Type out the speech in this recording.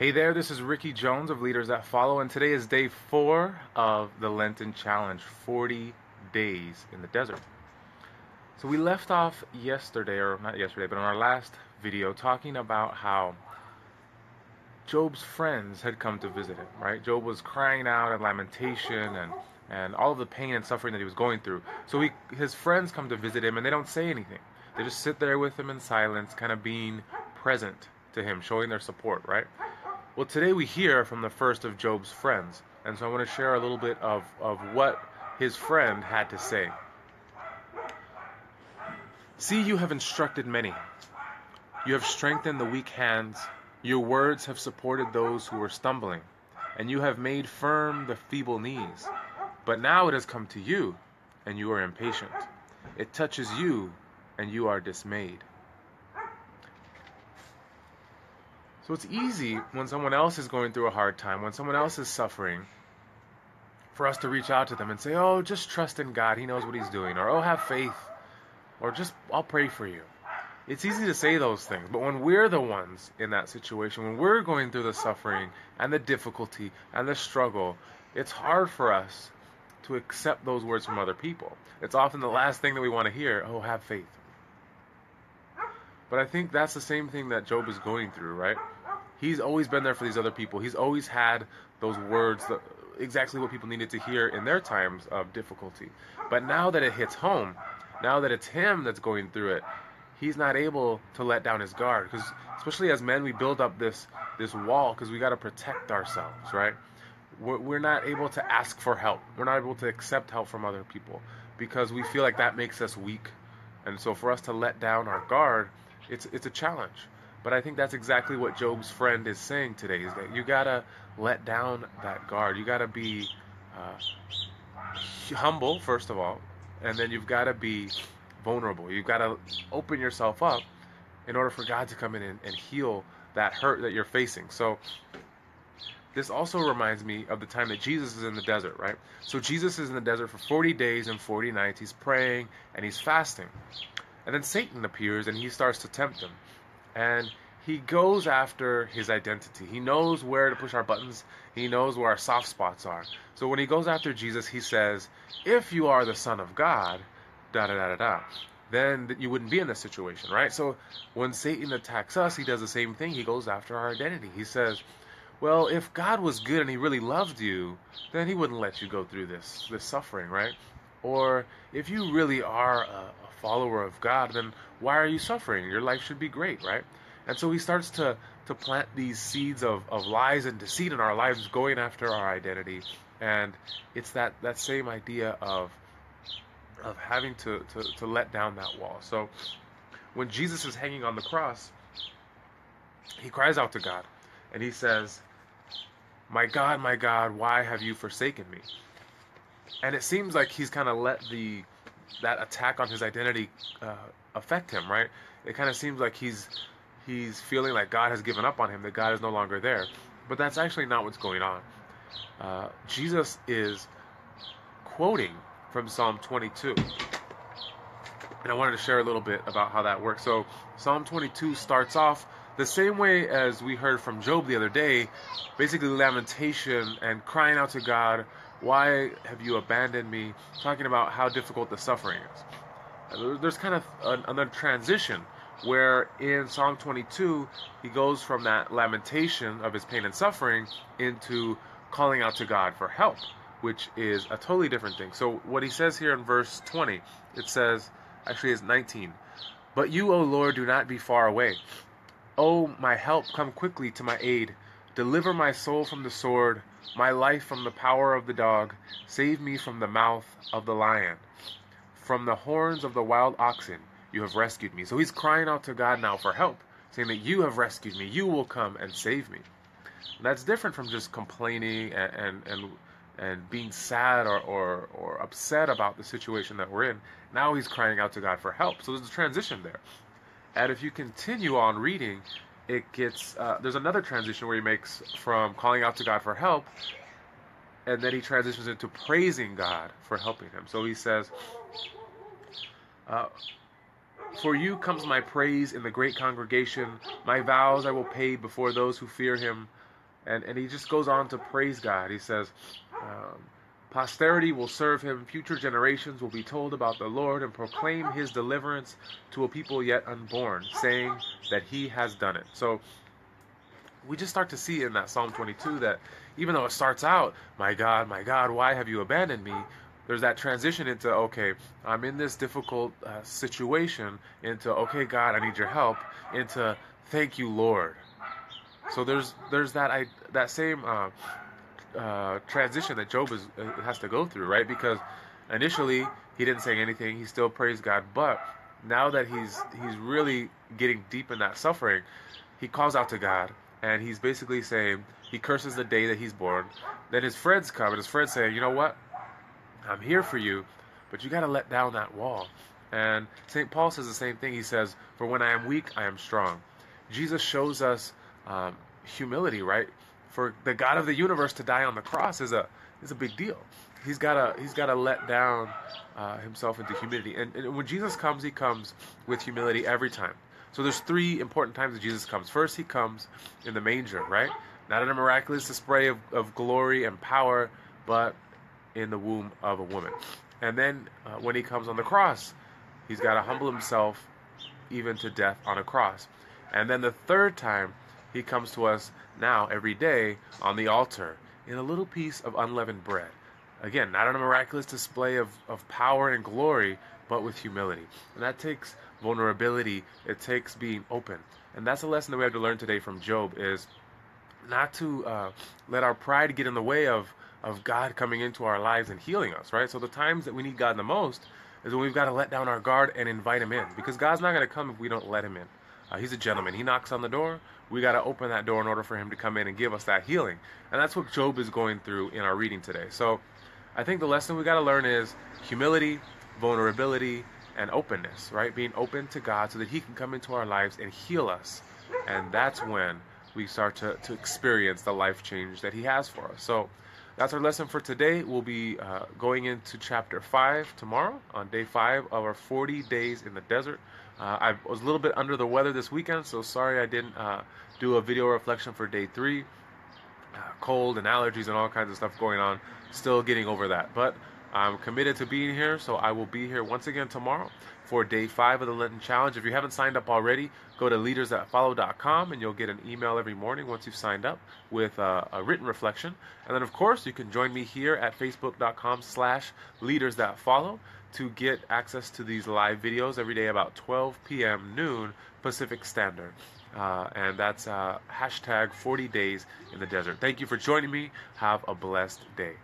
Hey there, this is Ricky Jones of Leaders That Follow, and today is day four of the Lenten Challenge 40 days in the desert. So, we left off yesterday, or not yesterday, but in our last video, talking about how Job's friends had come to visit him, right? Job was crying out in lamentation and, and all of the pain and suffering that he was going through. So, he, his friends come to visit him, and they don't say anything. They just sit there with him in silence, kind of being present to him, showing their support, right? Well, today we hear from the first of Job's friends, and so I want to share a little bit of, of what his friend had to say. See, you have instructed many. You have strengthened the weak hands. Your words have supported those who were stumbling, and you have made firm the feeble knees. But now it has come to you, and you are impatient. It touches you, and you are dismayed. So it's easy when someone else is going through a hard time, when someone else is suffering, for us to reach out to them and say, oh, just trust in God. He knows what He's doing. Or, oh, have faith. Or just, I'll pray for you. It's easy to say those things, but when we're the ones in that situation, when we're going through the suffering and the difficulty and the struggle, it's hard for us to accept those words from other people. It's often the last thing that we want to hear oh, have faith. But I think that's the same thing that Job is going through, right? He's always been there for these other people. He's always had those words, that, exactly what people needed to hear in their times of difficulty. But now that it hits home, now that it's him that's going through it, he's not able to let down his guard. Because especially as men, we build up this this wall because we got to protect ourselves, right? We're, we're not able to ask for help. We're not able to accept help from other people because we feel like that makes us weak. And so for us to let down our guard, it's it's a challenge. But I think that's exactly what Job's friend is saying today: is that you gotta let down that guard. You gotta be uh, humble first of all, and then you've gotta be vulnerable. You've gotta open yourself up in order for God to come in and, and heal that hurt that you're facing. So this also reminds me of the time that Jesus is in the desert, right? So Jesus is in the desert for 40 days and 40 nights. He's praying and he's fasting. And then Satan appears and he starts to tempt him and he goes after his identity. He knows where to push our buttons. He knows where our soft spots are. So when he goes after Jesus, he says, "If you are the Son of God, da da da da da." Then you wouldn't be in this situation, right? So when Satan attacks us, he does the same thing. He goes after our identity. He says, "Well, if God was good and He really loved you, then He wouldn't let you go through this this suffering, right? Or if you really are a, follower of God, then why are you suffering? Your life should be great, right? And so he starts to, to plant these seeds of, of lies and deceit in our lives, going after our identity. And it's that, that same idea of, of having to, to, to let down that wall. So when Jesus is hanging on the cross, he cries out to God and he says, My God, my God, why have you forsaken me? And it seems like he's kind of let the that attack on his identity uh, affect him, right? It kind of seems like he's he's feeling like God has given up on him, that God is no longer there. But that's actually not what's going on. Uh, Jesus is quoting from Psalm 22. And I wanted to share a little bit about how that works. So, Psalm 22 starts off the same way as we heard from Job the other day, basically lamentation and crying out to God why have you abandoned me? Talking about how difficult the suffering is. Uh, there's kind of another transition where in Psalm 22 he goes from that lamentation of his pain and suffering into calling out to God for help, which is a totally different thing. So what he says here in verse 20, it says, actually it's 19, but you, O Lord, do not be far away. O my help, come quickly to my aid. Deliver my soul from the sword my life from the power of the dog. Save me from the mouth of the lion. From the horns of the wild oxen, you have rescued me. So he's crying out to God now for help, saying that you have rescued me. You will come and save me. And that's different from just complaining and, and, and and being sad or, or, or upset about the situation that we're in. Now he's crying out to God for help. So there's a transition there. And if you continue on reading, it gets uh, there's another transition where he makes from calling out to God for help, and then he transitions into praising God for helping him. So he says, uh, "For you comes my praise in the great congregation. My vows I will pay before those who fear Him. and and he just goes on to praise God. He says. Um, Posterity will serve him, future generations will be told about the Lord and proclaim his deliverance to a people yet unborn, saying that he has done it. So we just start to see in that Psalm 22 that even though it starts out, My God, my God, why have you abandoned me? There's that transition into, okay, I'm in this difficult uh, situation, into, okay, God, I need your help, into, thank you, Lord. So there's there's that I that same uh, uh, transition that Job is, uh, has to go through, right? Because initially he didn't say anything, he still praised God, but now that he's he's really getting deep in that suffering, he calls out to God, and he's basically saying he curses the day that he's born. Then his friends come, and his friends say, "You know what? I'm here for you, but you got to let down that wall." And St. Paul says the same thing. He says, "For when I am weak, I am strong." Jesus shows us um, humility, right? For the God of the universe to die on the cross is a is a big deal. He's gotta he's gotta let down uh, himself into humility. And, and when Jesus comes, he comes with humility every time. So there's three important times that Jesus comes. First, he comes in the manger, right? Not in a miraculous display of, of glory and power, but in the womb of a woman. And then uh, when he comes on the cross, he's got to humble himself even to death on a cross. And then the third time, he comes to us now every day on the altar in a little piece of unleavened bread. Again, not in a miraculous display of, of power and glory, but with humility. And that takes vulnerability, it takes being open. And that's a lesson that we have to learn today from Job is not to uh, let our pride get in the way of, of God coming into our lives and healing us, right? So the times that we need God the most is when we've got to let down our guard and invite him in because God's not going to come if we don't let him in. Uh, he's a gentleman. He knocks on the door. We got to open that door in order for him to come in and give us that healing. And that's what Job is going through in our reading today. So I think the lesson we got to learn is humility, vulnerability, and openness, right? Being open to God so that He can come into our lives and heal us. And that's when we start to, to experience the life change that He has for us. So that's our lesson for today. We'll be uh, going into chapter 5 tomorrow on day 5 of our 40 days in the desert. Uh, I was a little bit under the weather this weekend, so sorry I didn't uh, do a video reflection for day three. Uh, cold and allergies and all kinds of stuff going on. Still getting over that. But I'm committed to being here, so I will be here once again tomorrow for day five of the Lenten Challenge. If you haven't signed up already, go to leadersthatfollow.com and you'll get an email every morning once you've signed up with uh, a written reflection. And then, of course, you can join me here at facebook.com slash leadersthatfollow to get access to these live videos every day about 12 p.m. noon Pacific Standard. Uh, and that's uh, hashtag 40 days in the desert. Thank you for joining me. Have a blessed day.